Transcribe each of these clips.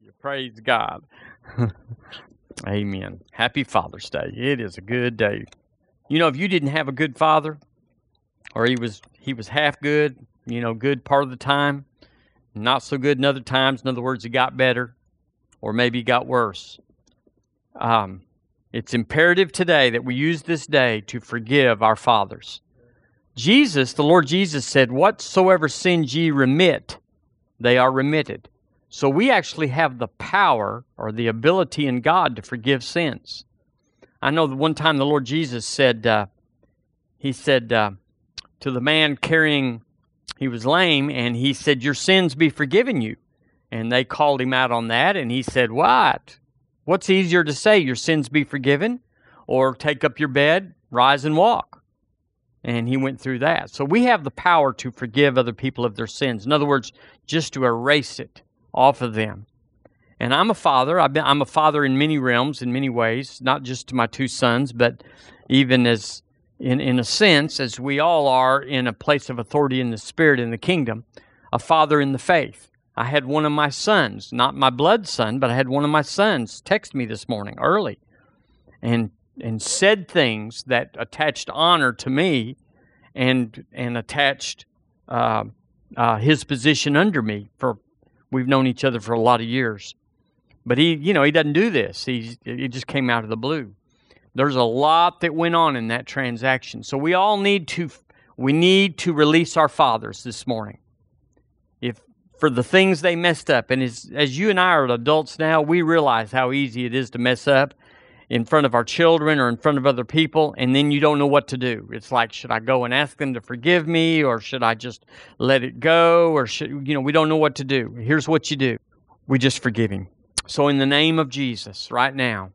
you. Praise God. Amen. Happy Father's Day. It is a good day. You know, if you didn't have a good father, or he was he was half good, you know, good part of the time, not so good in other times. In other words, he got better, or maybe got worse. Um, it's imperative today that we use this day to forgive our fathers. Jesus, the Lord Jesus said, Whatsoever sins ye remit, they are remitted. So we actually have the power or the ability in God to forgive sins. I know that one time the Lord Jesus said, uh, He said uh, to the man carrying, he was lame, and He said, Your sins be forgiven you. And they called him out on that, and he said, What? What's easier to say, Your sins be forgiven, or take up your bed, rise and walk? And he went through that. So we have the power to forgive other people of their sins. In other words, just to erase it off of them. And I'm a father. I've been, I'm a father in many realms, in many ways, not just to my two sons, but even as, in, in a sense, as we all are in a place of authority in the spirit in the kingdom, a father in the faith. I had one of my sons, not my blood son, but I had one of my sons text me this morning early and and said things that attached honor to me and and attached uh, uh, his position under me for we've known each other for a lot of years. But he, you know, he doesn't do this. He it just came out of the blue. There's a lot that went on in that transaction. So we all need to we need to release our fathers this morning. If for the things they messed up and as as you and I are adults now, we realize how easy it is to mess up in front of our children or in front of other people, and then you don't know what to do. It's like, should I go and ask them to forgive me, or should I just let it go, or should, you know, we don't know what to do. Here's what you do we just forgive him. So, in the name of Jesus, right now,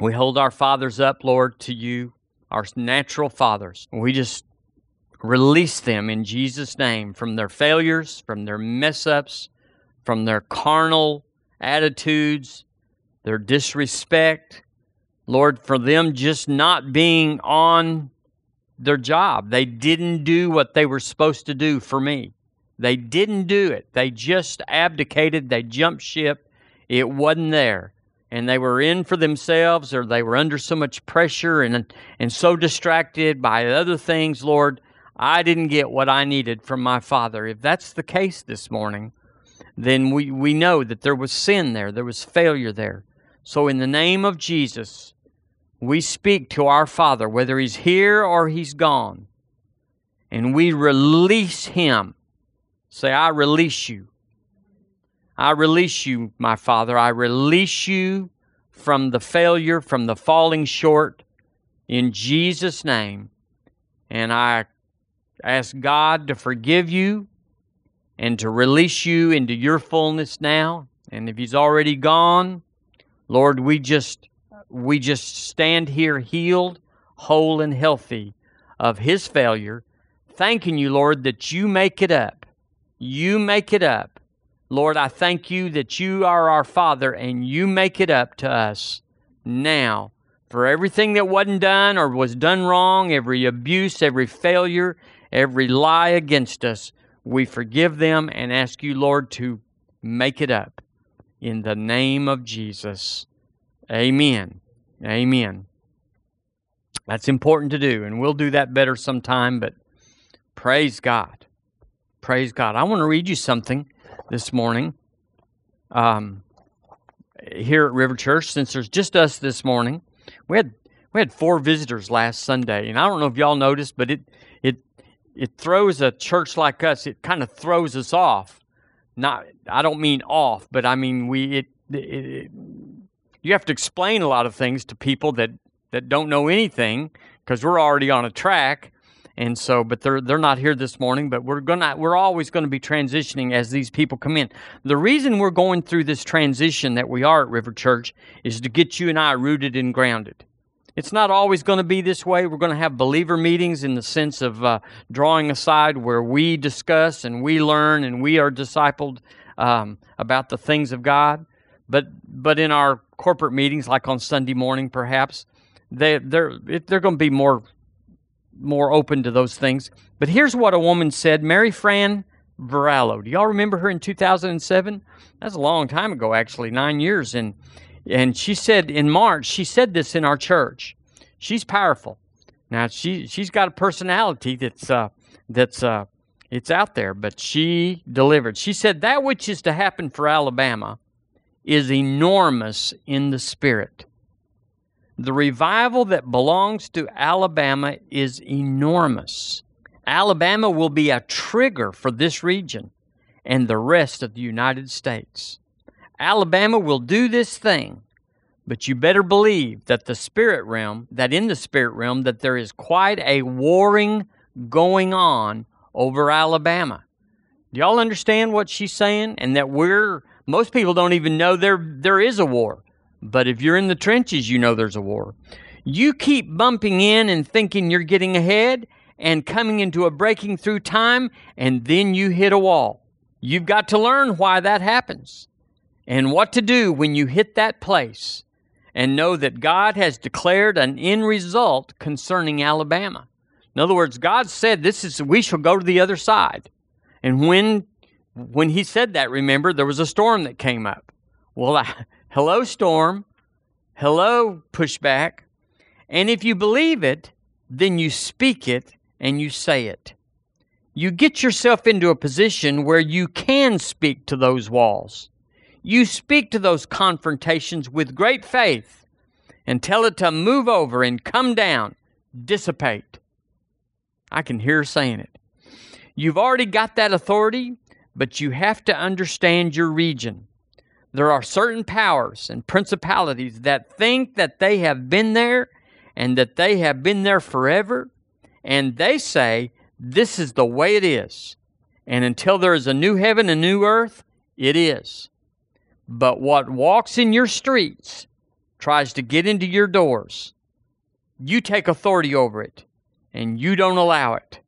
we hold our fathers up, Lord, to you, our natural fathers. We just release them in Jesus' name from their failures, from their mess ups, from their carnal attitudes, their disrespect, Lord, for them just not being on their job. They didn't do what they were supposed to do for me. They didn't do it. They just abdicated, they jumped ship. It wasn't there. And they were in for themselves or they were under so much pressure and, and so distracted by other things, Lord. I didn't get what I needed from my Father. If that's the case this morning, then we, we know that there was sin there, there was failure there. So, in the name of Jesus, we speak to our Father, whether He's here or He's gone, and we release Him. Say, I release you. I release you, my Father. I release you from the failure, from the falling short, in Jesus' name. And I ask God to forgive you and to release you into your fullness now. And if He's already gone, Lord, we just we just stand here healed, whole and healthy of his failure, thanking you, Lord, that you make it up. You make it up. Lord, I thank you that you are our Father and you make it up to us now for everything that wasn't done or was done wrong, every abuse, every failure, every lie against us. We forgive them and ask you, Lord, to make it up in the name of Jesus. Amen. Amen. That's important to do, and we'll do that better sometime, but praise God. Praise God. I want to read you something this morning um, here at River Church, since there's just us this morning. We had we had four visitors last Sunday, and I don't know if y'all noticed, but it it it throws a church like us. It kind of throws us off not I don't mean off, but I mean we it, it, it, you have to explain a lot of things to people that that don't know anything because we're already on a track. And so but they're they're not here this morning but we're gonna we're always going to be transitioning as these people come in. The reason we're going through this transition that we are at river church is to get you and i rooted and grounded it's not always going to be this way. We're going to have believer meetings in the sense of uh, drawing aside where we discuss and we learn and we are discipled um, about the things of God. But but in our corporate meetings, like on Sunday morning, perhaps they they're they're going to be more more open to those things. But here's what a woman said, Mary Fran Varallo. Do y'all remember her in 2007? That's a long time ago, actually, nine years. And and she said in March, she said this in our church. She's powerful. Now she she's got a personality that's uh, that's uh, it's out there, but she delivered. She said that which is to happen for Alabama is enormous in the spirit. The revival that belongs to Alabama is enormous. Alabama will be a trigger for this region and the rest of the United States. Alabama will do this thing, but you better believe that the spirit realm, that in the spirit realm, that there is quite a warring going on over Alabama. Do y'all understand what she's saying? And that we're most people don't even know there there is a war. But if you're in the trenches, you know there's a war. You keep bumping in and thinking you're getting ahead and coming into a breaking through time, and then you hit a wall. You've got to learn why that happens and what to do when you hit that place and know that God has declared an end result concerning Alabama. In other words, God said this is we shall go to the other side. And when when he said that, remember, there was a storm that came up. Well, I, hello storm. Hello pushback. And if you believe it, then you speak it and you say it. You get yourself into a position where you can speak to those walls. You speak to those confrontations with great faith and tell it to move over and come down, dissipate. I can hear saying it. You've already got that authority, but you have to understand your region. There are certain powers and principalities that think that they have been there and that they have been there forever, and they say, This is the way it is. And until there is a new heaven and new earth, it is. But what walks in your streets tries to get into your doors. You take authority over it and you don't allow it.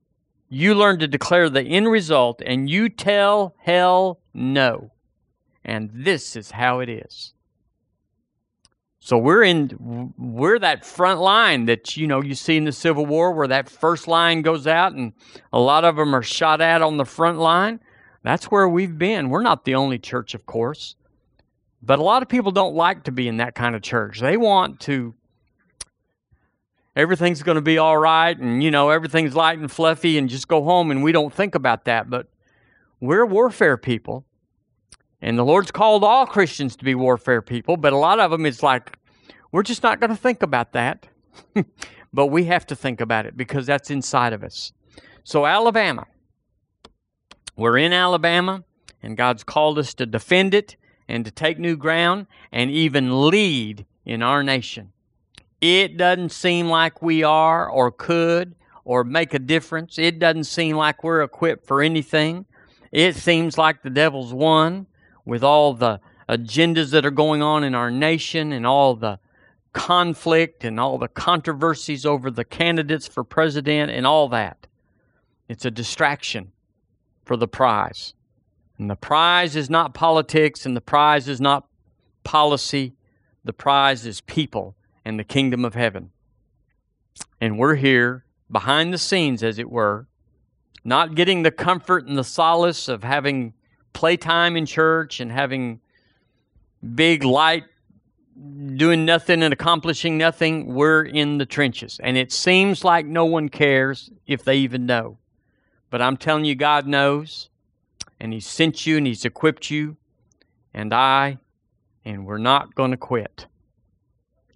You learn to declare the end result and you tell hell no. And this is how it is. So we're in we're that front line that you know you see in the Civil War where that first line goes out and a lot of them are shot at on the front line. That's where we've been. We're not the only church, of course. But a lot of people don't like to be in that kind of church. They want to everything's going to be all right and you know everything's light and fluffy and just go home and we don't think about that. But we're warfare people. And the lord's called all christians to be warfare people but a lot of them it's like we're just not going to think about that. But we have to think about it because that's inside of us. So alabama. We're in alabama and god's called us to defend it and to take new ground and even lead in our nation it doesn't seem like we are or could or make a difference. It doesn't seem like we're equipped for anything. It seems like the devil's won with all the agendas that are going on in our nation and all the conflict and all the controversies over the candidates for president and all that. It's a distraction for the prize. And the prize is not politics and the prize is not policy. The prize is people and the kingdom of heaven. And we're here behind the scenes, as it were, not getting the comfort and the solace of having playtime in church and having big light doing nothing and accomplishing nothing. We're in the trenches. And it seems like no one cares if they even know. But I'm telling you, God knows. And He's sent you and He's equipped you. And I. And we're not going to quit.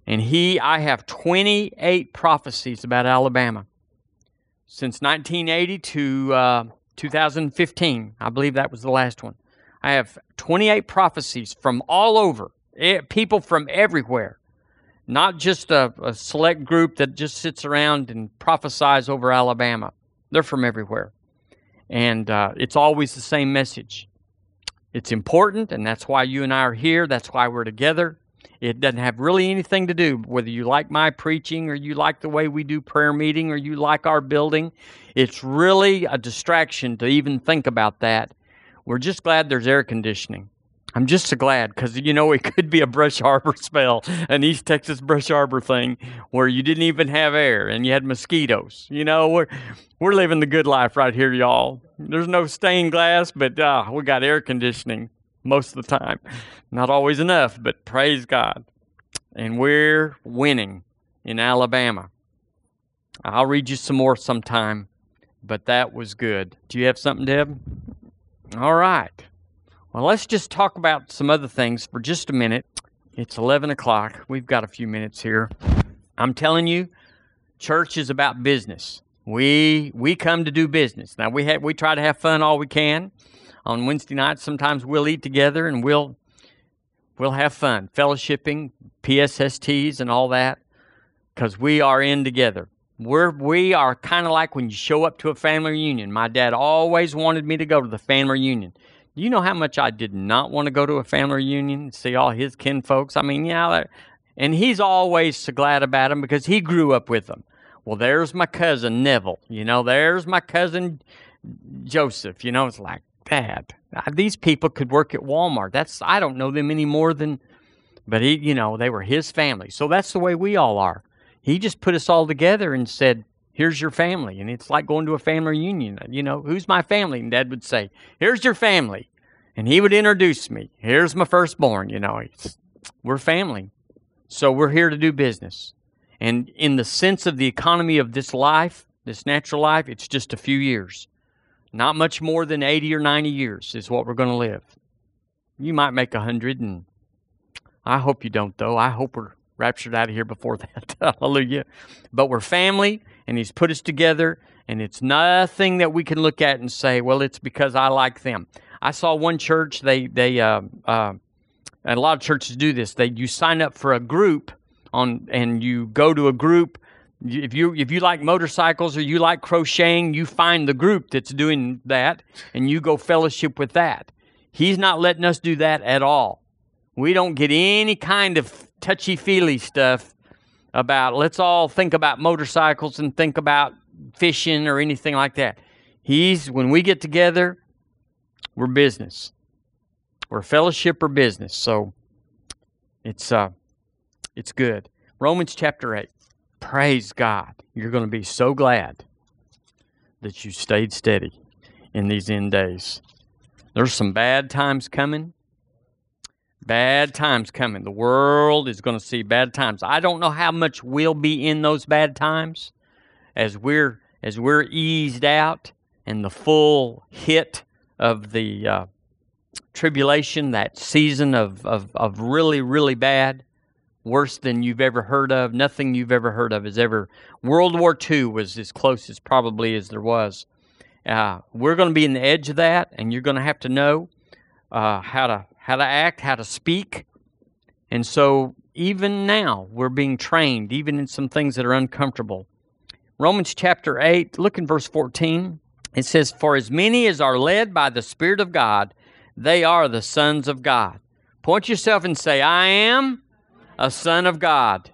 And he, I have 28 prophecies about Alabama since 1980 to uh, 2015. I believe that was the last one. I have 28 prophecies from all over, people from everywhere, not just a, a select group that just sits around and prophesies over Alabama. They're from everywhere. And uh, it's always the same message. It's important, and that's why you and I are here. That's why we're together. It doesn't have really anything to do whether you like my preaching or you like the way we do prayer meeting or you like our building. It's really a distraction to even think about that. We're just glad there's air conditioning. I'm just so glad because you know it could be a Brush Harbor spell, an East Texas Brush Harbor thing, where you didn't even have air and you had mosquitoes. You know, we're we're living the good life right here, y'all. There's no stained glass, but uh, we got air conditioning most of the time. Not always enough, but praise God. And we're winning in Alabama. I'll read you some more sometime, but that was good. Do you have something, Deb? All right. Well, let's just talk about some other things for just a minute. It's 11 o'clock. We've got a few minutes here. I'm telling you, church is about business. We we come to do business. Now we have we try to have fun all we can. On Wednesday nights, sometimes we'll eat together and we'll we'll have fun, fellowshipping, PSSTs, and all that, because we are in together. We're we are kind of like when you show up to a family reunion. My dad always wanted me to go to the family reunion. You know how much I did not want to go to a family reunion, and see all his kin folks. I mean, yeah, and he's always so glad about them because he grew up with them. Well, there's my cousin Neville. You know, there's my cousin Joseph. You know, it's like Dad. These people could work at Walmart. That's I don't know them any more than, but he, you know, they were his family. So that's the way we all are. He just put us all together and said, here's your family. And it's like going to a family reunion. You know, who's my family? And dad would say, here's your family. And he would introduce me. Here's my firstborn. You know, we're family. So we're here to do business. And in the sense of the economy of this life, this natural life, it's just a few years. Not much more than 80 or 90 years is what we're going to live. You might make a 100, and I hope you don't, though. I hope we're raptured out of here before that. Hallelujah. But we're family, and He's put us together, and it's nothing that we can look at and say, well, it's because I like them. I saw one church, they, they, uh, uh, and a lot of churches do this. They, you sign up for a group on, and you go to a group. If you if you like motorcycles or you like crocheting, you find the group that's doing that, and you go fellowship with that. He's not letting us do that at all. We don't get any kind of touchy feely stuff about let's all think about motorcycles and think about fishing or anything like that. He's when we get together, we're business. We're fellowship or business. So it's uh it's good. Romans chapter 8. Praise God. You're going to be so glad that you stayed steady in these end days. There's some bad times coming. Bad times coming. The world is going to see bad times. I don't know how much we'll be in those bad times as we're as we're eased out and the full hit of the uh, tribulation, that season of, of, of really, really bad, worse than you've ever heard of. Nothing you've ever heard of is ever. World War II was as close as probably as there was. Uh, we're going to be in the edge of that, and you're going to have to know uh, how to how to act, how to speak. And so even now, we're being trained, even in some things that are uncomfortable. Romans chapter 8, look in verse 14. It says, For as many as are led by the Spirit of God, they are the sons of God. Point yourself and say, I am a son of God.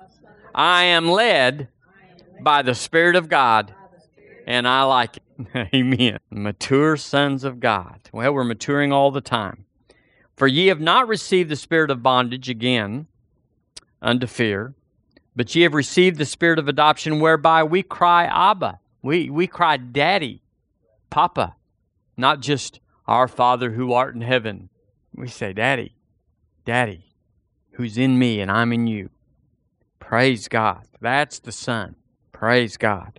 I am led by the Spirit of God, and I like it. Amen. Mature sons of God. Well, we're maturing all the time. For ye have not received the spirit of bondage again unto fear, but ye have received the spirit of adoption, whereby we cry, Abba. We, we cry, Daddy, Papa, not just our Father who art in heaven. We say, Daddy, Daddy, who's in me and I'm in you. Praise God. That's the Son. Praise God.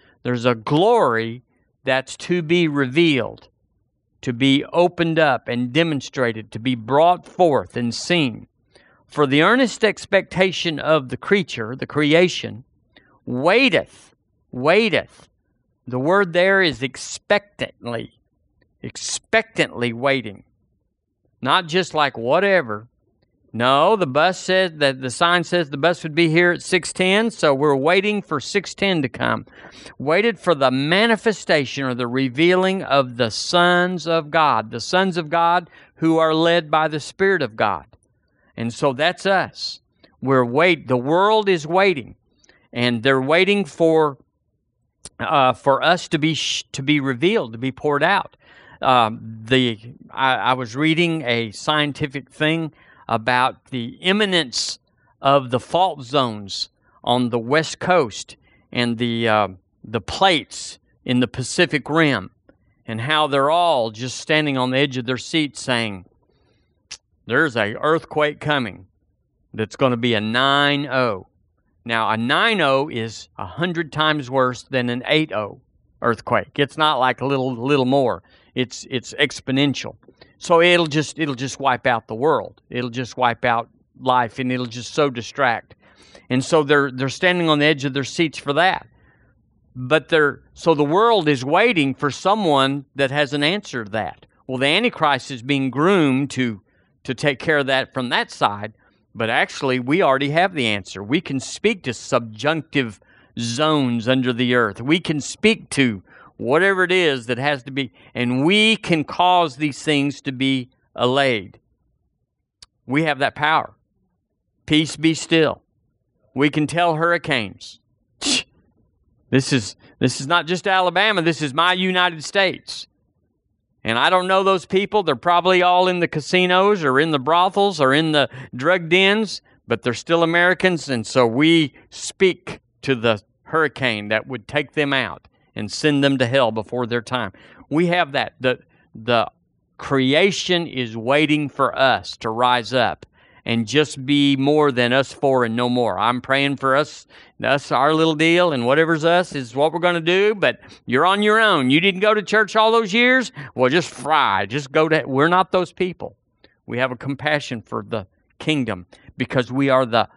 There's a glory that's to be revealed, to be opened up and demonstrated, to be brought forth and seen. For the earnest expectation of the creature, the creation, waiteth, waiteth. The word there is expectantly, expectantly waiting. Not just like whatever. No, the bus said that the sign says the bus would be here at 610, so we're waiting for 610 to come. Waited for the manifestation or the revealing of the sons of God, the sons of God who are led by the Spirit of God. And so that's us. We're wait the world is waiting and they're waiting for uh, for us to be sh- to be revealed, to be poured out. Um, the I, I was reading a scientific thing about the imminence of the fault zones on the west coast and the uh, the plates in the Pacific Rim, and how they're all just standing on the edge of their seats saying, "There's a earthquake coming that's going to be a 9-0." Now, a 9-0 is a hundred times worse than an 8-0 earthquake. It's not like a little little more. It's it's exponential. So it'll just it'll just wipe out the world. It'll just wipe out life and it'll just so distract. And so they're they're standing on the edge of their seats for that. But they're so the world is waiting for someone that has an answer to that. Well, the Antichrist is being groomed to to take care of that from that side. But actually, we already have the answer. We can speak to subduction zones under the earth. We can speak to whatever it is that has to be, and we can cause these things to be allayed. We have that power. Peace be still. We can tell hurricanes. This is this is not just Alabama, this is my United States. And I don't know those people. They're probably all in the casinos or in the brothels or in the drug dens, but they're still Americans. And so we speak to the hurricane that would take them out and send them to hell before their time. We have that. The, the creation is waiting for us to rise up and just be more than us four and no more. I'm praying for us, us, our little deal, and whatever's us is what we're going to do. But you're on your own. You didn't go to church all those years. Well, just fry. Just go to. We're not those people. We have a compassion for the kingdom because we are the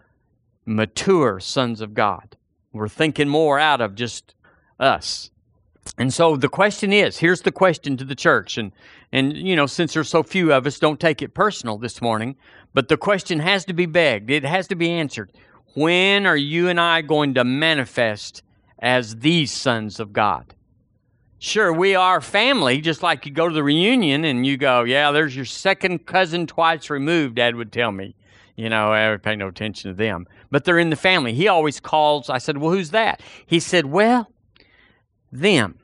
mature sons of God. We're thinking more out of just us. And so the question is, here's the question to the church and and you know, since there's so few of us, don't take it personal this morning, but the question has to be begged. It has to be answered. When are you and I going to manifest as these sons of God? Sure, we are family, just like you go to the reunion and you go, Yeah, there's your second cousin twice removed, Dad would tell me. You know, I would pay no attention to them. But they're in the family. He always calls. I said, Well, who's that? He said, Well, them.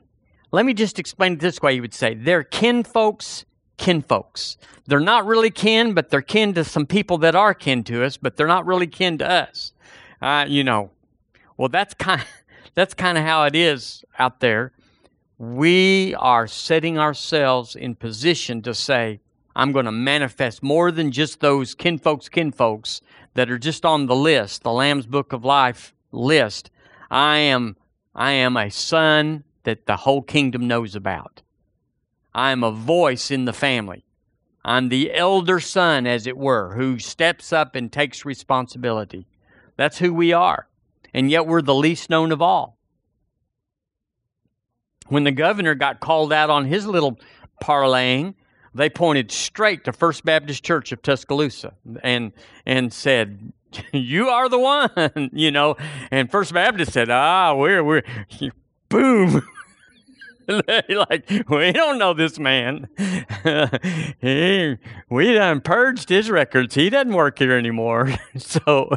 Let me just explain it this way. He would say, They're kinfolks, kinfolks. They're not really kin, but they're kin to some people that are kin to us, but they're not really kin to us. Uh, you know, well, that's kind that's kind of how it is out there. We are setting ourselves in position to say, I'm going to manifest more than just those kinfolks, kinfolks that are just on the list, the Lamb's Book of Life list. I am, I am a son that the whole kingdom knows about. I am a voice in the family. I'm the elder son, as it were, who steps up and takes responsibility. That's who we are. And yet we're the least known of all. When the governor got called out on his little parlaying, they pointed straight to First Baptist Church of Tuscaloosa and and said, "You are the one," you know. And First Baptist said, "Ah, we're we're boom." like we don't know this man. he, we done purged his records. He doesn't work here anymore. so,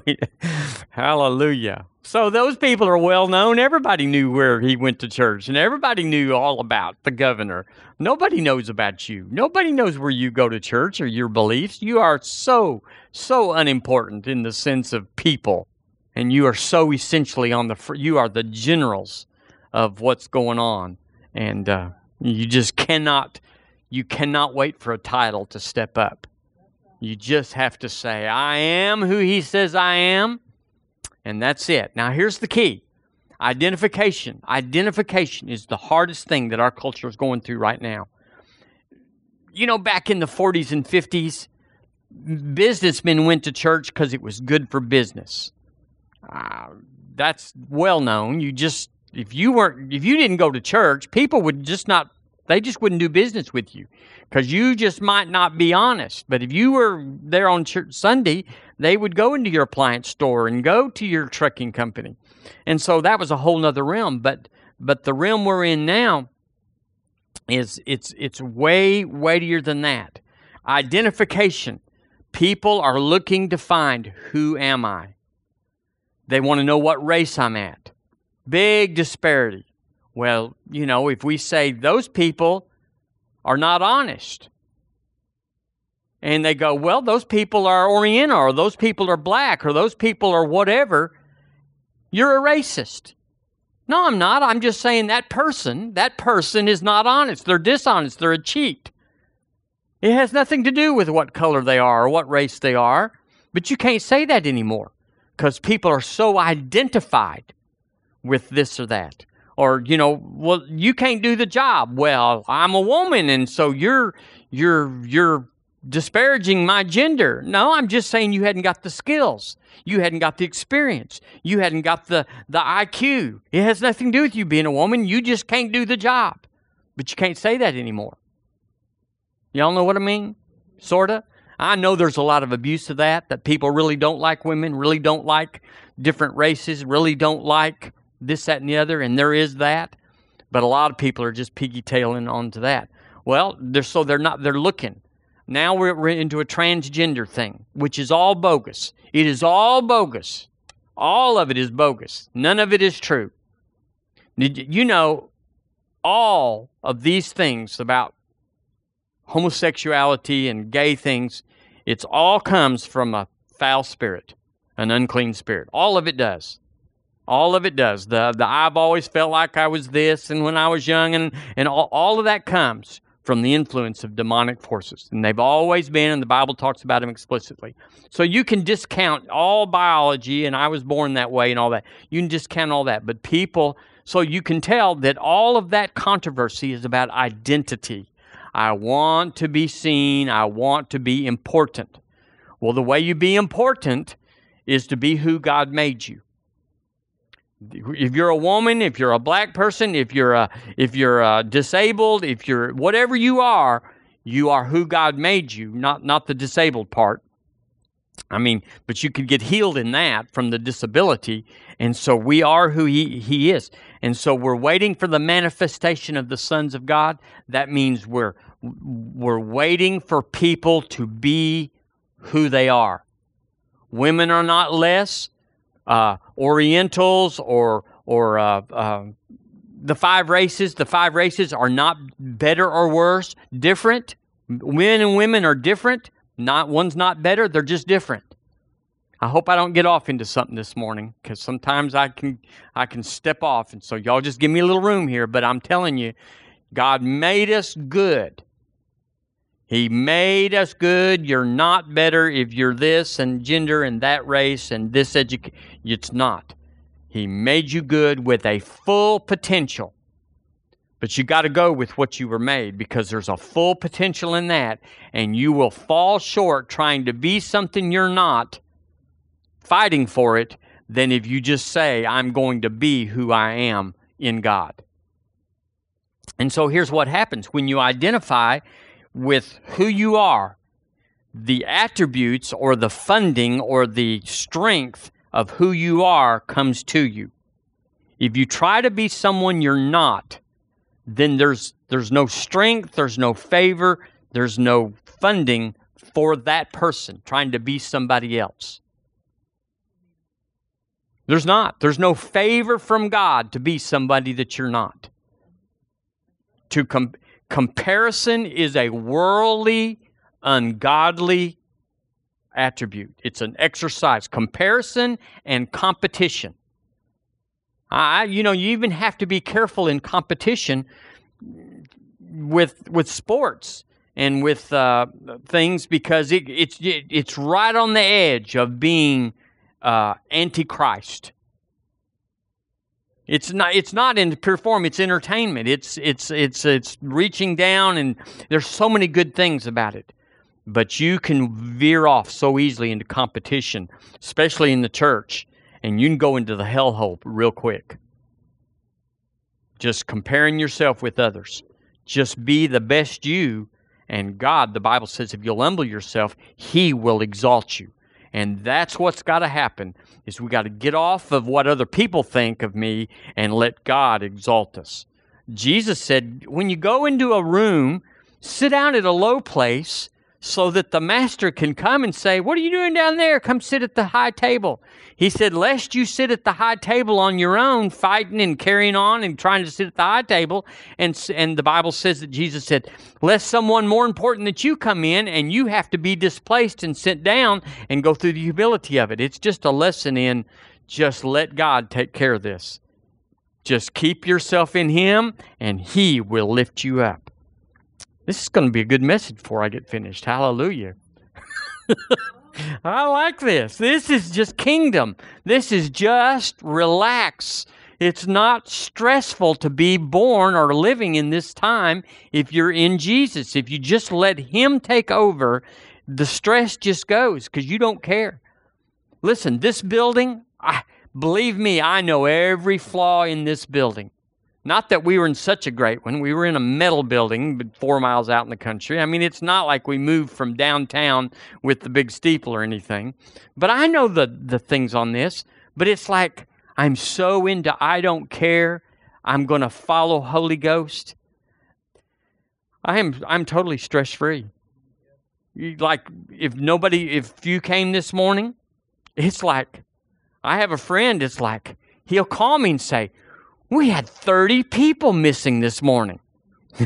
hallelujah. So those people are well known. Everybody knew where he went to church, and everybody knew all about the governor. Nobody knows about you. Nobody knows where you go to church or your beliefs. You are so so unimportant in the sense of people, and you are so essentially on the. fr- You are the generals of what's going on and uh, you just cannot you cannot wait for a title to step up you just have to say i am who he says i am and that's it. Now here's the key. Identification. Identification is the hardest thing that our culture is going through right now. You know back in the 40s and 50s businessmen went to church because it was good for business. Uh, that's well known. You just if you weren't if you didn't go to church, people would just not They just wouldn't do business with you because you just might not be honest. But if you were there on church Sunday, they would go into your appliance store and go to your trucking company. And so that was a whole nother realm. But but the realm we're in now is it's it's way weightier than that. Identification. People are looking to find who am I? They want to know what race I'm at. Big disparity. Well, you know, if we say those people are not honest, and they go, well, those people are Oriental, or those people are black, or those people are whatever, you're a racist. No, I'm not. I'm just saying that person, that person is not honest. They're dishonest. They're a cheat. It has nothing to do with what color they are or what race they are. But you can't say that anymore because people are so identified with this or that or you know well you can't do the job well i'm a woman and so you're you're you're disparaging my gender. No i'm just saying you hadn't got the skills. You hadn't got the experience. You hadn't got the the iq it has nothing to do with you being a woman. You just can't do the job. But you can't say that anymore. Y'all know what i mean? Sorta. I know there's a lot of abuse of that that people really don't like women really don't like different races really don't like this, that, and the other, and there is that. But a lot of people are just piggy tailing onto that. Well, they're so they're not they're looking. Now we're, into a transgender thing, which is all bogus. It is all bogus. All of it is bogus. None of it is true. You know, all of these things about homosexuality and gay things, it's all comes from a foul spirit, an unclean spirit. All of it does. All of it does. The, the I've always felt like I was this, and when I was young, and, and all, all of that comes from the influence of demonic forces. And they've always been, and the Bible talks about them explicitly. So you can discount all biology, and I was born that way, and all that. You can discount all that. But people, so you can tell that all of that controversy is about identity. I want to be seen, I want to be important. Well, the way you be important is to be who God made you if you're a woman, if you're a black person, if you're a, if you're a disabled, if you're whatever you are, you are who God made you, not not the disabled part. I mean, but you could get healed in that from the disability, and so we are who he he is, and so we're waiting for the manifestation of the sons of God. That means we're we're waiting for people to be who they are. Women are not less uh, Orientals or or uh, uh, the five races. The five races are not better or worse. Different. Men and women are different. Not one's not better. They're just different. I hope I don't get off into something this morning because sometimes I can I can step off, and so y'all just give me a little room here. But I'm telling you, God made us good. He made us good. You're not better if you're this and gender and that race and this education. It's not. He made you good with a full potential. But you got to go with what you were made because there's a full potential in that, and you will fall short trying to be something you're not, fighting for it, than if you just say, I'm going to be who I am in God. And so here's what happens when you identify with who you are, the attributes or the funding or the strength of who you are comes to you. If you try to be someone you're not, then there's there's no strength, there's no favor, there's no funding for that person trying to be somebody else. There's not. There's no favor from God to be somebody that you're not. To com- Comparison is a worldly, ungodly attribute. It's an exercise. Comparison and competition. I, you know, you even have to be careful in competition with with sports and with uh, things because it, it's it, it's right on the edge of being uh, antichrist. It's not. It's not in pure form. It's entertainment. It's it's it's it's reaching down, and there's so many good things about it. But you can veer off so easily into competition, especially in the church, and you can go into the hellhole real quick. Just comparing yourself with others. Just be the best you. And God, the Bible says, if you'll humble yourself, He will exalt you. And that's what's got to happen is we got to get off of what other people think of me and let God exalt us. Jesus said, when you go into a room, sit down at a low place so that the master can come and say, What are you doing down there? Come sit at the high table. He said, Lest you sit at the high table on your own, fighting and carrying on and trying to sit at the high table. And, and the Bible says that Jesus said, Lest someone more important than you come in and you have to be displaced and sent down and go through the humility of it. It's just a lesson in just let God take care of this. Just keep yourself in Him and He will lift you up. This is going to be a good message before I get finished. Hallelujah. I like this. This is just kingdom. This is just relax. It's not stressful to be born or living in this time if you're in Jesus. If you just let Him take over, the stress just goes because you don't care. Listen, this building, I, believe me, I know every flaw in this building. Not that we were in such a great one. We were in a metal building four miles out in the country. I mean, it's not like we moved from downtown with the big steeple or anything. But I know the, the things on this. But it's like I'm so into I don't care. I'm going to follow Holy Ghost. I am I'm totally stress free. Like if nobody if you came this morning, it's like I have a friend. It's like he'll call me and say, we had 30 people missing this morning.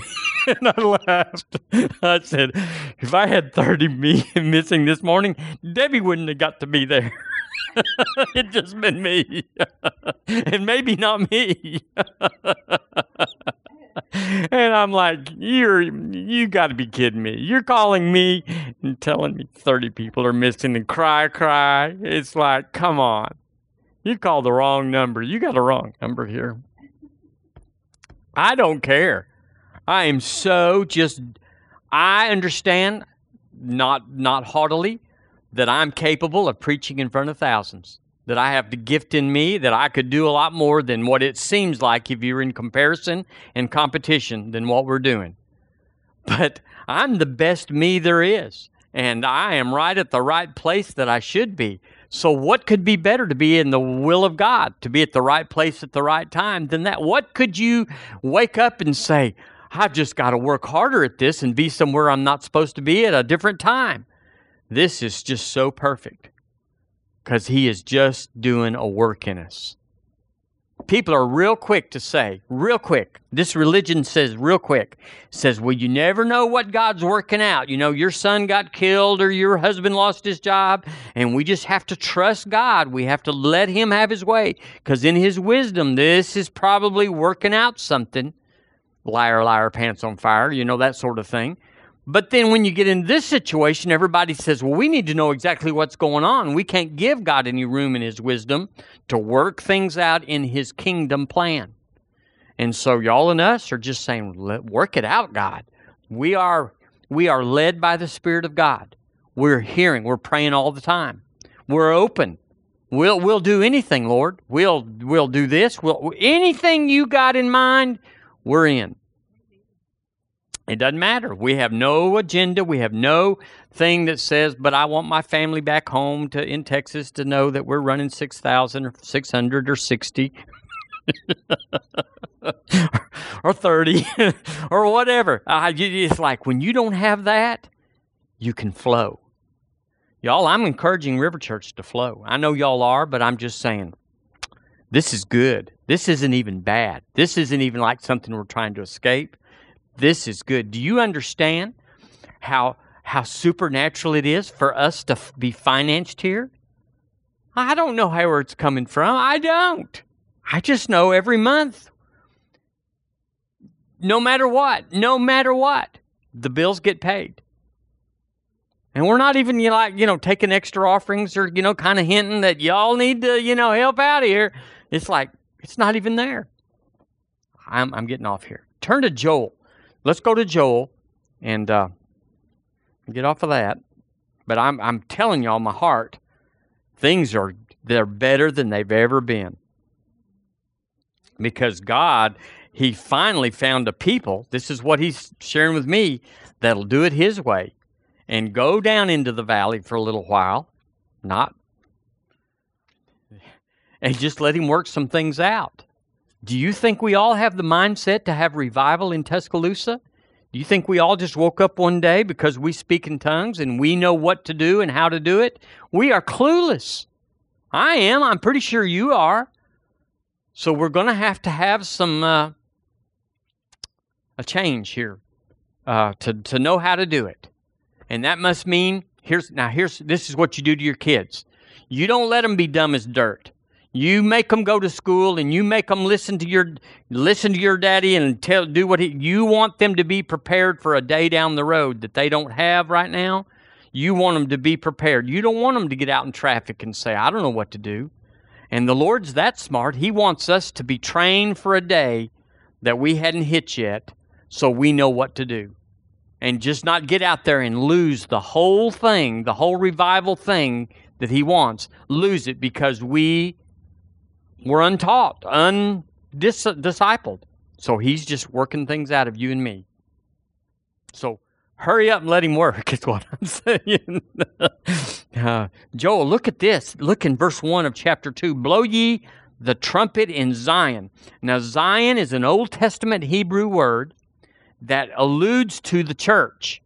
and I laughed. I said, if I had 30 me missing this morning, Debbie wouldn't have got to be there. it just been me. and maybe not me. and I'm like, you're you got to be kidding me. You're calling me and telling me 30 people are missing and cry cry. It's like, come on. You called the wrong number. You got a wrong number here. I don't care. I am so just I understand not not haughtily that I'm capable of preaching in front of thousands. That I have the gift in me that I could do a lot more than what it seems like if you're in comparison and competition than what we're doing. But I'm the best me there is, and I am right at the right place that I should be. So, what could be better to be in the will of God, to be at the right place at the right time than that? What could you wake up and say, I've just got to work harder at this and be somewhere I'm not supposed to be at a different time? This is just so perfect because He is just doing a work in us people are real quick to say, real quick. This religion says real quick, says, well, you never know what God's working out. You know, your son got killed or your husband lost his job, and we just have to trust God. We have to let him have his way because in his wisdom, this is probably working out something. Liar, liar, pants on fire, you know, that sort of thing. But then when you get in this situation, everybody says, well, we need to know exactly what's going on. We can't give God any room in His wisdom to work things out in His kingdom plan. And so y'all and us are just saying, work it out, God. We are, we are led by the Spirit of God. We're hearing, we're praying all the time. We're open. We'll, we'll do anything, Lord. We'll, we'll do this. We'll, anything you got in mind, we're in. It doesn't matter. We have no agenda. We have no thing that says, but I want my family back home to in Texas to know that we're running 6,000 or 600 or 60 or 30 or whatever. Uh, it's like when you don't have that, you can flow. Y'all, I'm encouraging River Church to flow. I know y'all are, but I'm just saying, this is good. This isn't even bad. This isn't even like something we're trying to escape. This is good. Do you understand how how supernatural it is for us to f- be financed here? I don't know how it's coming from. I don't. I just know every month, no matter what, no matter what, the bills get paid. And we're not even you know, like, you know, taking extra offerings or, you know, kind of hinting that y'all need to, you know, help out here. It's like, it's not even there. I'm, I'm getting off here. Turn to Joel let's go to Joel and uh, get off of that. But I'm I'm telling y'all, my heart, things are they're better than they've ever been. Because God he finally found a people. This is what he's sharing with me that'll do it his way and go down into the valley for a little while, not and just let him work some things out. Do you think we all have the mindset to have revival in Tuscaloosa? Do you think we all just woke up one day because we speak in tongues and we know what to do and how to do it? We are clueless. I am. I'm pretty sure you are. So we're going to have to have some uh, a change here uh, to to know how to do it, and that must mean here's now here's this is what you do to your kids. You don't let them be dumb as dirt. You make them go to school and you make them listen to your listen to your daddy and tell do what he you want them to be prepared for a day down the road that they don't have right now. You want them to be prepared. You don't want them to get out in traffic and say, "I don't know what to do." And the Lord's that smart. He wants us to be trained for a day that we hadn't hit yet so we know what to do. And just not get out there and lose the whole thing, the whole revival thing that he wants. Lose it because we we're untaught, undiscipled. So he's just working things out of you and me. So hurry up and let him work, is what I'm saying. uh, Joel, look at this. Look in verse 1 of chapter 2. Blow ye the trumpet in Zion. Now, Zion is an Old Testament Hebrew word that alludes to the church.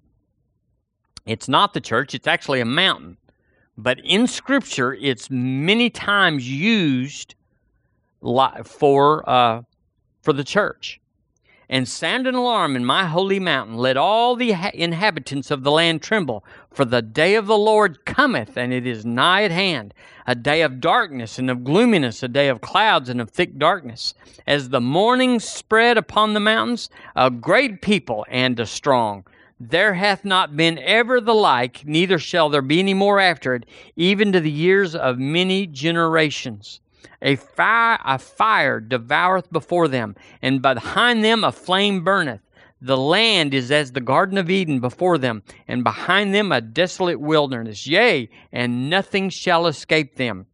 It's not the church, it's actually a mountain. But in Scripture, it's many times used for uh, for the church. And sound an alarm in my holy mountain. Let all the inhabitants of the land tremble, for the day of the Lord cometh, and it is nigh at hand. A day of darkness and of gloominess, a day of clouds and of thick darkness. As the morning spread upon the mountains, a great people and a strong. There hath not been ever the like, neither shall there be any more after it, even to the years of many generations. A fire, a fire devoureth before them, and behind them a flame burneth. The land is as the Garden of Eden before them, and behind them a desolate wilderness. Yea, and nothing shall escape them.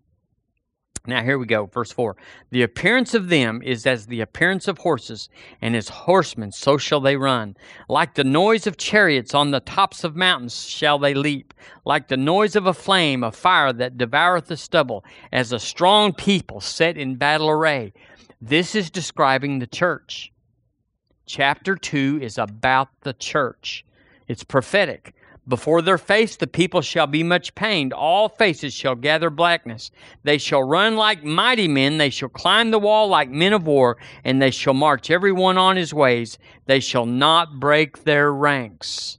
Now, here we go, verse 4. The appearance of them is as the appearance of horses, and as horsemen, so shall they run. Like the noise of chariots on the tops of mountains shall they leap. Like the noise of a flame, a fire that devoureth the stubble, as a strong people set in battle array. This is describing the church. Chapter 2 is about the church, it's prophetic. Before their face the people shall be much pained. All faces shall gather blackness. They shall run like mighty men. They shall climb the wall like men of war, and they shall march every one on his ways. They shall not break their ranks.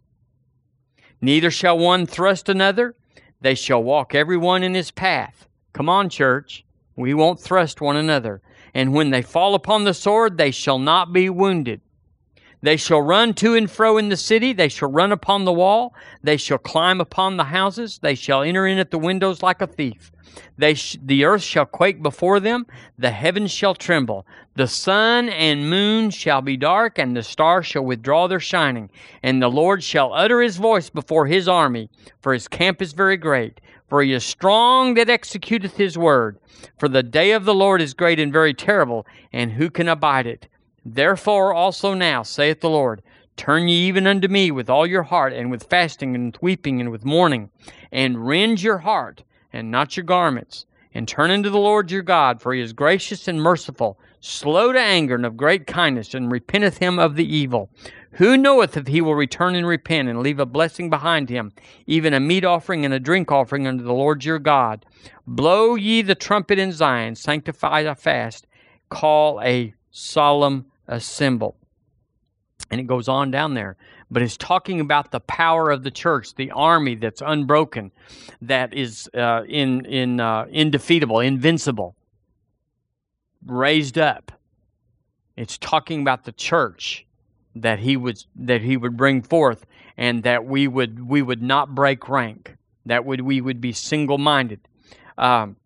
Neither shall one thrust another. They shall walk every one in his path. Come on, church. We won't thrust one another. And when they fall upon the sword, they shall not be wounded. They shall run to and fro in the city. They shall run upon the wall. They shall climb upon the houses. They shall enter in at the windows like a thief. They sh- the earth shall quake before them. The heavens shall tremble. The sun and moon shall be dark, and the stars shall withdraw their shining. And the Lord shall utter his voice before his army, for his camp is very great. For he is strong that executeth his word. For the day of the Lord is great and very terrible, and who can abide it? Therefore also now, saith the Lord, turn ye even unto me with all your heart, and with fasting, and with weeping, and with mourning, and rend your heart, and not your garments, and turn unto the Lord your God, for he is gracious and merciful, slow to anger, and of great kindness, and repenteth him of the evil. Who knoweth if he will return and repent, and leave a blessing behind him, even a meat offering and a drink offering unto the Lord your God? Blow ye the trumpet in Zion, sanctify a fast, call a solemn assemble. And it goes on down there. But it's talking about the power of the church, the army that's unbroken, that is uh, in, in, uh, indefeatable, invincible, raised up. It's talking about the church that he would that he would bring forth, and that we would we would not break rank. That would we would be single minded. Um,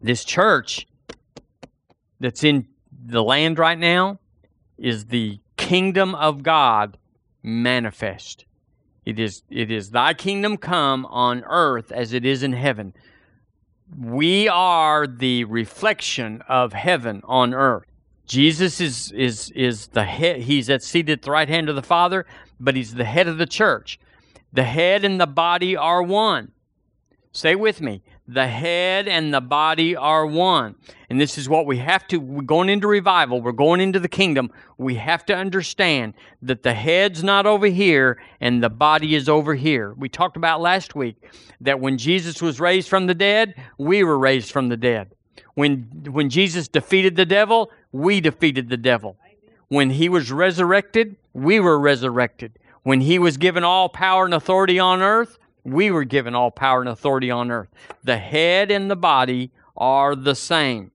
this church that's in the land right now is the kingdom of God manifest. It is, it is thy kingdom come on earth as it is in heaven. We are the reflection of heaven on earth. Jesus is is is the head. He's at seated at the right hand of the Father, but he's the head of the church. The head and the body are one. Say with me. The head and the body are one. And this is what we have to, we're going into revival, we're going into the kingdom. We have to understand that the head's not over here and the body is over here. We talked about last week that when Jesus was raised from the dead, we were raised from the dead. When, when Jesus defeated the devil, we defeated the devil. When he was resurrected, we were resurrected. When he was given all power and authority on earth, we were given all power and authority on earth. The head and the body are the same.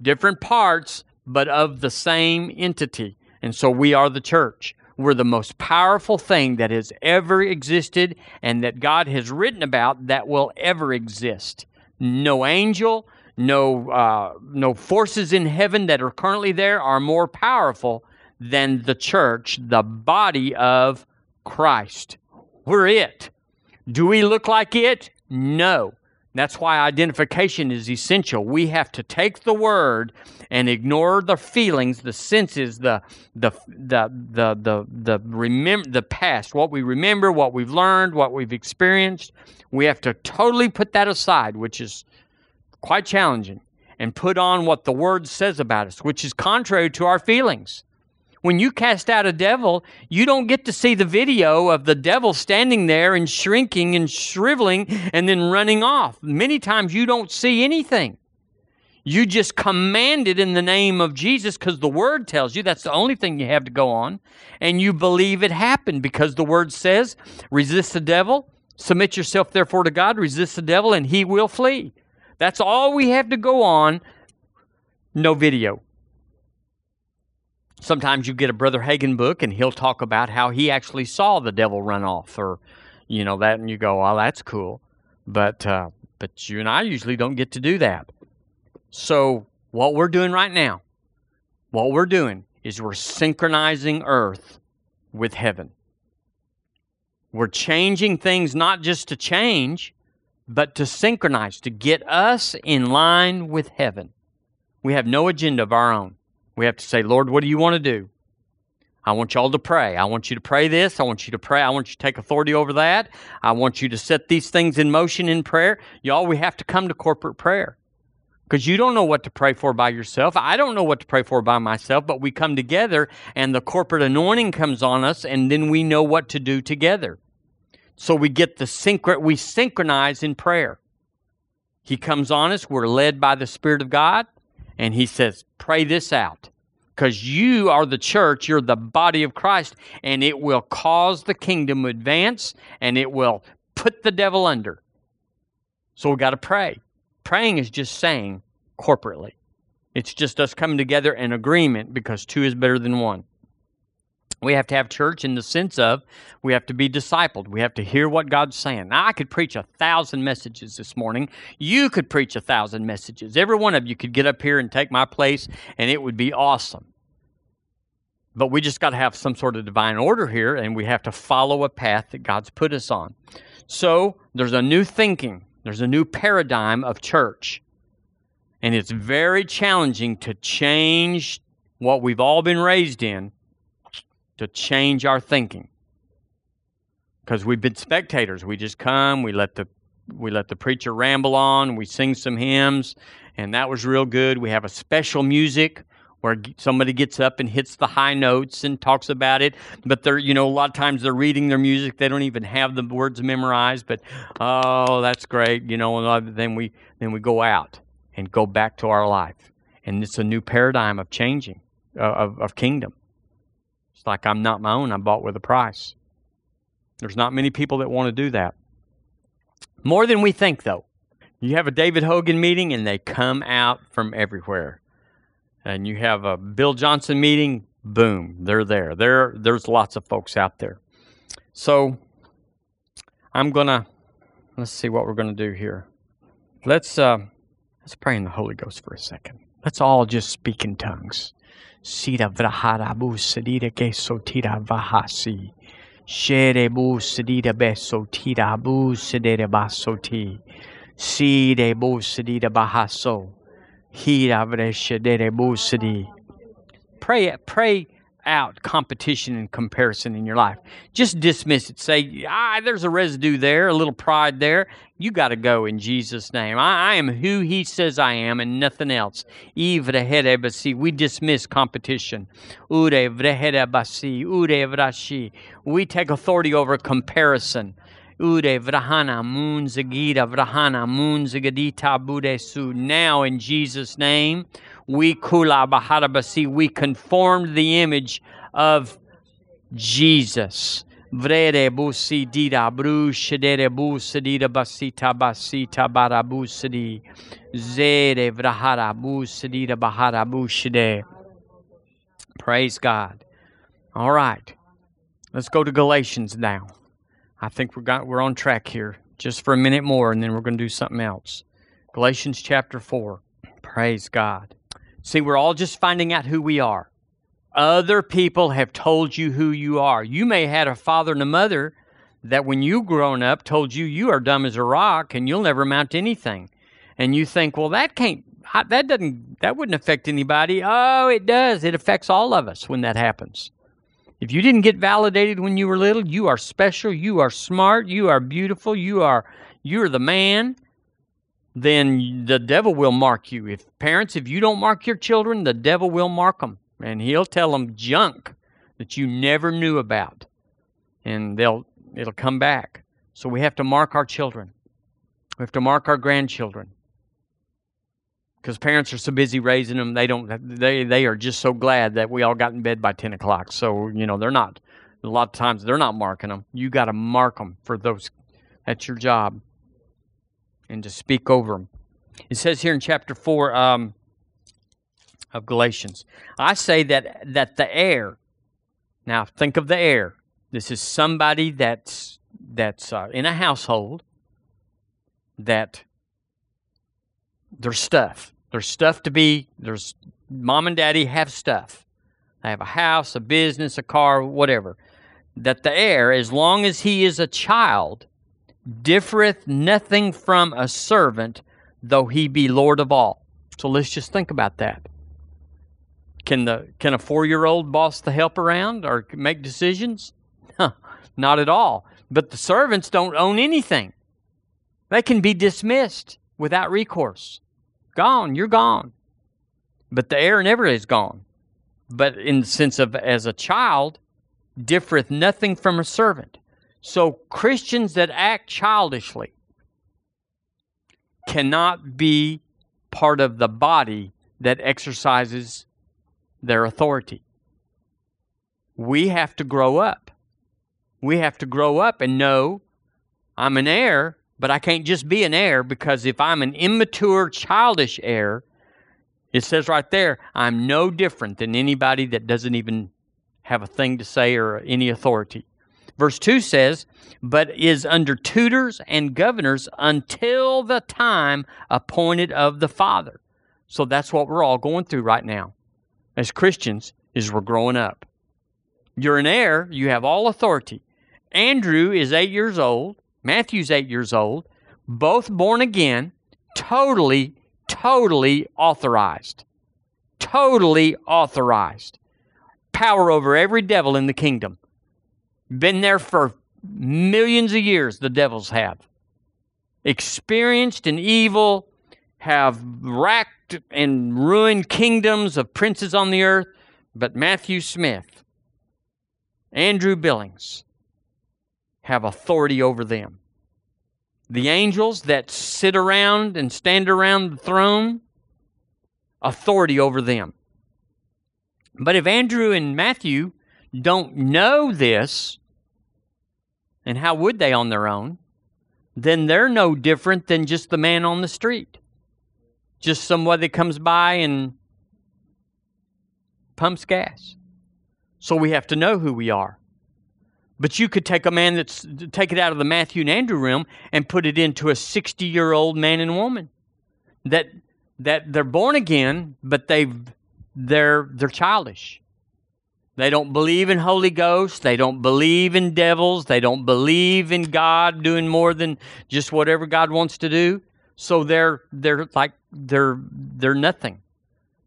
Different parts, but of the same entity. And so we are the church. We're the most powerful thing that has ever existed and that God has written about that will ever exist. No angel, no, uh, no forces in heaven that are currently there are more powerful than the church, the body of Christ. We're it. Do we look like it? No. That's why identification is essential. We have to take the word and ignore the feelings, the senses, the the the the the the remember the past, what we remember, what we've learned, what we've experienced. We have to totally put that aside, which is quite challenging, and put on what the word says about us, which is contrary to our feelings. When you cast out a devil, you don't get to see the video of the devil standing there and shrinking and shriveling and then running off. Many times you don't see anything. You just command it in the name of Jesus because the word tells you that's the only thing you have to go on. And you believe it happened because the word says, resist the devil, submit yourself therefore to God, resist the devil, and he will flee. That's all we have to go on. No video. Sometimes you get a Brother Hagin book and he'll talk about how he actually saw the devil run off or, you know, that, and you go, well, that's cool. But, uh, but you and I usually don't get to do that. So, what we're doing right now, what we're doing is we're synchronizing earth with heaven. We're changing things not just to change, but to synchronize, to get us in line with heaven. We have no agenda of our own. We have to say, Lord, what do you want to do? I want y'all to pray. I want you to pray this. I want you to pray. I want you to take authority over that. I want you to set these things in motion in prayer. Y'all, we have to come to corporate prayer because you don't know what to pray for by yourself. I don't know what to pray for by myself, but we come together and the corporate anointing comes on us, and then we know what to do together. So we get the synchro, we synchronize in prayer. He comes on us, we're led by the Spirit of God, and he says, Pray this out. Because you are the church, you're the body of Christ, and it will cause the kingdom advance and it will put the devil under. So we got to pray. Praying is just saying corporately. It's just us coming together in agreement because two is better than one. We have to have church in the sense of we have to be discipled. We have to hear what God's saying. Now, I could preach a thousand messages this morning. You could preach a thousand messages. Every one of you could get up here and take my place, and it would be awesome. But we just got to have some sort of divine order here, and we have to follow a path that God's put us on. So, there's a new thinking, there's a new paradigm of church. And it's very challenging to change what we've all been raised in to change our thinking. Because we've been spectators. We just come, we let the we let the preacher ramble on, we sing some hymns, and that was real good. We have a special music where somebody gets up and hits the high notes and talks about it. But they're, you know, a lot of times they're reading their music. They don't even have the words memorized. But oh, that's great, you know. And then we then we go out and go back to our life, and it's a new paradigm of changing uh, of of kingdom. It's like I'm not my own, I'm bought with a price. There's not many people that want to do that. More than we think, though. You have a David Hogan meeting, and they come out from everywhere. And you have a Bill Johnson meeting, boom, they're there. There, there's lots of folks out there. So I'm gonna let's see what we're gonna do here. Let's uh, let's pray in the Holy Ghost for a second. Let's all just speak in tongues. Sira vraharabu geso tira vahasi. Shere bu sedira beso tira bu sedere basoti. Sire bu sedira bahaso. Pray, pray out competition and comparison in your life. Just dismiss it. Say, ah, there's a residue there, a little pride there. You got to go in Jesus' name. I, I, am who He says I am and nothing else. We dismiss competition. We take authority over comparison. Ude vrahana moon zagita vrahana moon zagadita budesu. Now in Jesus' name, we kula baharabasi, we conformed the image of Jesus. Vrede busi dida bru shedere busadida basita basita barabusadi. Zede vrahara busadida bahara bushade. Praise God. All right. Let's go to Galatians now. I think we're got we're on track here. Just for a minute more and then we're going to do something else. Galatians chapter 4. Praise God. See, we're all just finding out who we are. Other people have told you who you are. You may have had a father and a mother that when you grown up told you you are dumb as a rock and you'll never amount to anything. And you think, well, that can't, that doesn't, that wouldn't affect anybody. Oh, it does. It affects all of us when that happens. If you didn't get validated when you were little, you are special, you are smart, you are beautiful, you are, you're the man then the devil will mark you. If parents, if you don't mark your children, the devil will mark them, and he'll tell them junk that you never knew about, and they'll it'll come back. So we have to mark our children. We have to mark our grandchildren because parents are so busy raising them they don't they they are just so glad that we all got in bed by 10 o'clock so you know they're not a lot of times they're not marking them you got to mark them for those that's your job and to speak over them. It says here in chapter 4 um, of Galatians, I say that, that the heir, now think of the heir. This is somebody that's, that's uh, in a household that there's stuff. There's stuff to be, there's mom and daddy have stuff. They have a house, a business, a car, whatever. That the heir, as long as he is a child, differeth nothing from a servant, though he be Lord of all. So let's just think about that. Can the can a four year old boss the help around or make decisions? Not at all. But the servants don't own anything. They can be dismissed without recourse. Gone, you're gone. But the heir never is gone. But in the sense of as a child, differeth nothing from a servant. So Christians that act childishly cannot be part of the body that exercises their authority. We have to grow up. We have to grow up and know I'm an heir, but I can't just be an heir because if I'm an immature, childish heir, it says right there, I'm no different than anybody that doesn't even have a thing to say or any authority. Verse 2 says, But is under tutors and governors until the time appointed of the Father. So that's what we're all going through right now as Christians is we're growing up. You're an heir, you have all authority. Andrew is 8 years old, Matthew's 8 years old, both born again, totally totally authorized. Totally authorized. Power over every devil in the kingdom. Been there for millions of years, the devils have. Experienced in evil, have racked and ruined kingdoms of princes on the earth. But Matthew Smith, Andrew Billings, have authority over them. The angels that sit around and stand around the throne, authority over them. But if Andrew and Matthew don't know this, and how would they on their own? Then they're no different than just the man on the street. Just somebody that comes by and pumps gas. So we have to know who we are. But you could take a man that's take it out of the Matthew and Andrew realm and put it into a 60 year old man and woman that that they're born again, but they've they're they're childish. They don't believe in Holy Ghost. They don't believe in devils. They don't believe in God doing more than just whatever God wants to do. So they're they're like they're they're nothing.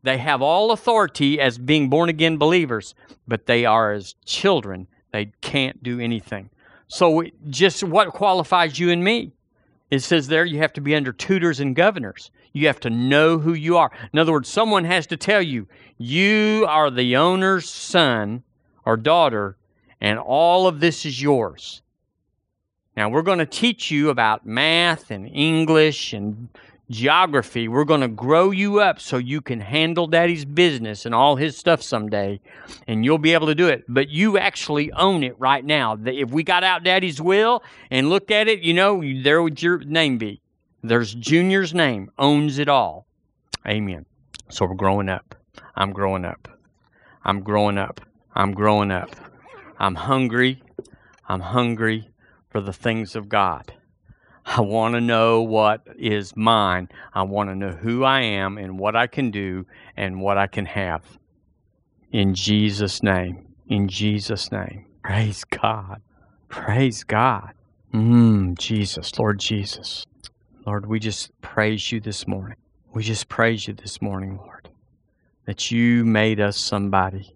They have all authority as being born again believers, but they are as children. They can't do anything. So just what qualifies you and me? It says there you have to be under tutors and governors. You have to know who you are. In other words, someone has to tell you, you are the owner's son or daughter, and all of this is yours. Now, we're going to teach you about math and English and geography. We're going to grow you up so you can handle daddy's business and all his stuff someday, and you'll be able to do it. But you actually own it right now. If we got out daddy's will and looked at it, you know, there would your name be. There's Junior's name, owns it all. Amen. So we're growing up. I'm growing up. I'm growing up. I'm growing up. I'm hungry. I'm hungry for the things of God. I want to know what is mine. I want to know who I am and what I can do and what I can have. In Jesus' name. In Jesus' name. Praise God. Praise God. Mmm, Jesus, Lord Jesus. Lord, we just praise you this morning. We just praise you this morning, Lord, that you made us somebody.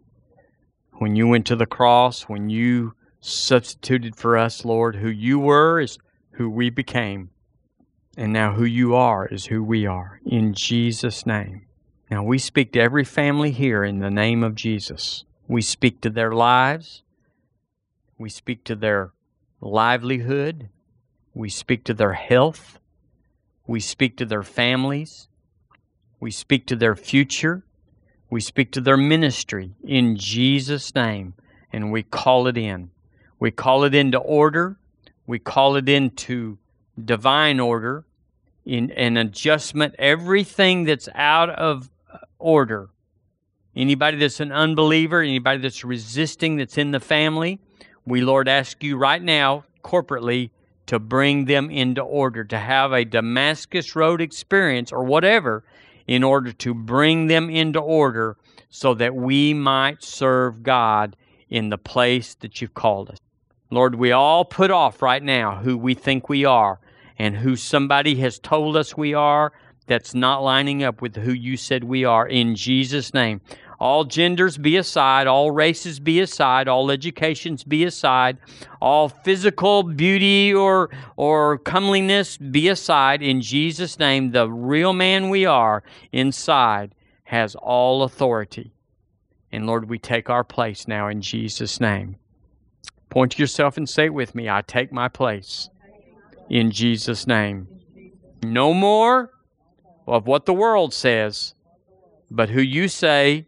When you went to the cross, when you substituted for us, Lord. Who you were is who we became. And now who you are is who we are. In Jesus' name. Now we speak to every family here in the name of Jesus. We speak to their lives. We speak to their livelihood. We speak to their health. We speak to their families. We speak to their future. We speak to their ministry in Jesus' name, and we call it in. We call it into order. We call it into divine order, in an adjustment. Everything that's out of order. Anybody that's an unbeliever, anybody that's resisting, that's in the family, we, Lord, ask you right now, corporately, to bring them into order, to have a Damascus Road experience or whatever, in order to bring them into order so that we might serve God in the place that you've called us. Lord, we all put off right now who we think we are and who somebody has told us we are that's not lining up with who you said we are in Jesus' name. All genders be aside, all races be aside, all educations be aside, all physical beauty or or comeliness be aside in Jesus' name. The real man we are inside has all authority. And Lord, we take our place now in Jesus' name. Point to yourself and say it with me I take my place in Jesus' name. No more of what the world says, but who you say,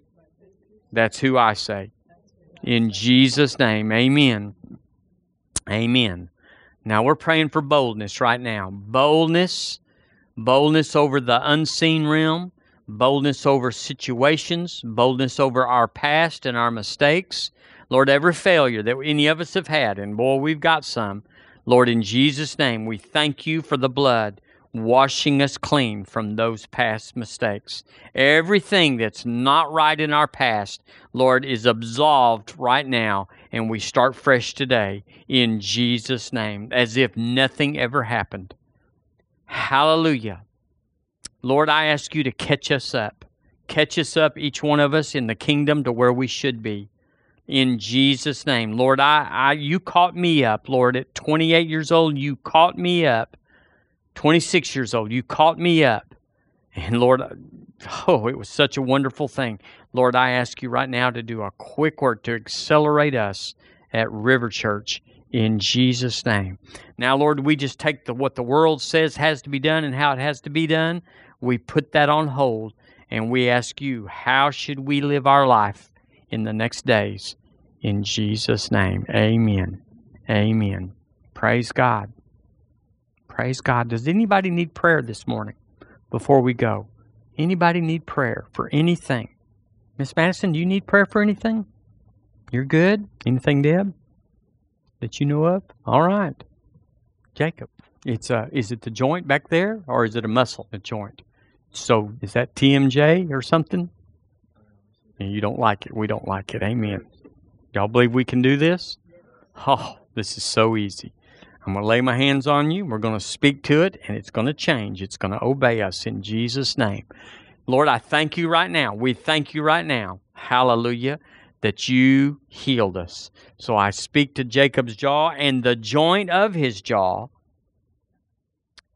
that's who I say. In Jesus' name, amen. Amen. Now we're praying for boldness right now. Boldness, boldness over the unseen realm, boldness over situations, boldness over our past and our mistakes, Lord, every failure that any of us have had, and boy, we've got some, Lord, in Jesus' name, we thank you for the blood washing us clean from those past mistakes. Everything that's not right in our past, Lord, is absolved right now, and we start fresh today in Jesus' name, as if nothing ever happened. Hallelujah. Lord, I ask you to catch us up. Catch us up, each one of us, in the kingdom to where we should be in Jesus' name. Lord, I, I you caught me up, Lord, at 28 years old, you caught me up. 26 years old, you caught me up. And Lord, oh, it was such a wonderful thing. Lord, I ask you right now to do a quick work to accelerate us at River Church in Jesus' name. Now, Lord, we just take the, what the world says has to be done and how it has to be done. We put that on hold and we ask you, how should we live our life in the next days? In Jesus' name, amen. Amen. Praise God. Praise God. Does anybody need prayer this morning before we go? Anybody need prayer for anything? Miss Madison, do you need prayer for anything? You're good? Anything, Deb? That you know of? All right. Jacob. It's a, is it the joint back there or is it a muscle, a joint? So is that TMJ or something? And you don't like it. We don't like it. Amen. Y'all believe we can do this? Oh, this is so easy. I'm going to lay my hands on you. We're going to speak to it, and it's going to change. It's going to obey us in Jesus' name. Lord, I thank you right now. We thank you right now. Hallelujah. That you healed us. So I speak to Jacob's jaw and the joint of his jaw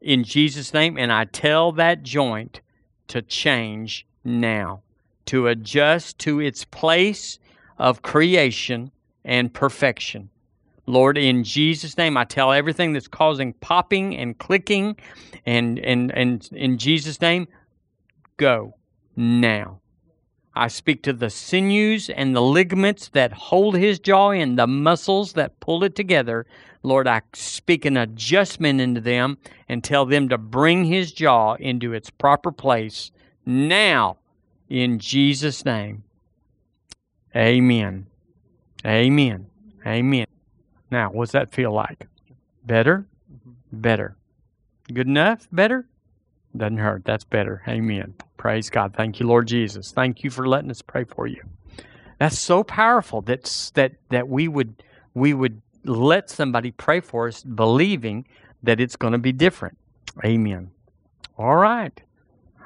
in Jesus' name, and I tell that joint to change now, to adjust to its place of creation and perfection. Lord, in Jesus' name, I tell everything that's causing popping and clicking, and, and, and in Jesus' name, go now. I speak to the sinews and the ligaments that hold his jaw and the muscles that pull it together. Lord, I speak an adjustment into them and tell them to bring his jaw into its proper place now in Jesus' name. Amen. Amen. Amen. Now, what's that feel like? Better? Mm-hmm. Better. Good enough? Better? Doesn't hurt. That's better. Amen. Praise God. Thank you, Lord Jesus. Thank you for letting us pray for you. That's so powerful that's that that we would we would let somebody pray for us believing that it's going to be different. Amen. All right.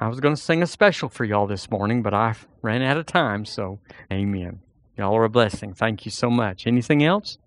I was going to sing a special for y'all this morning, but I ran out of time, so amen. Y'all are a blessing. Thank you so much. Anything else?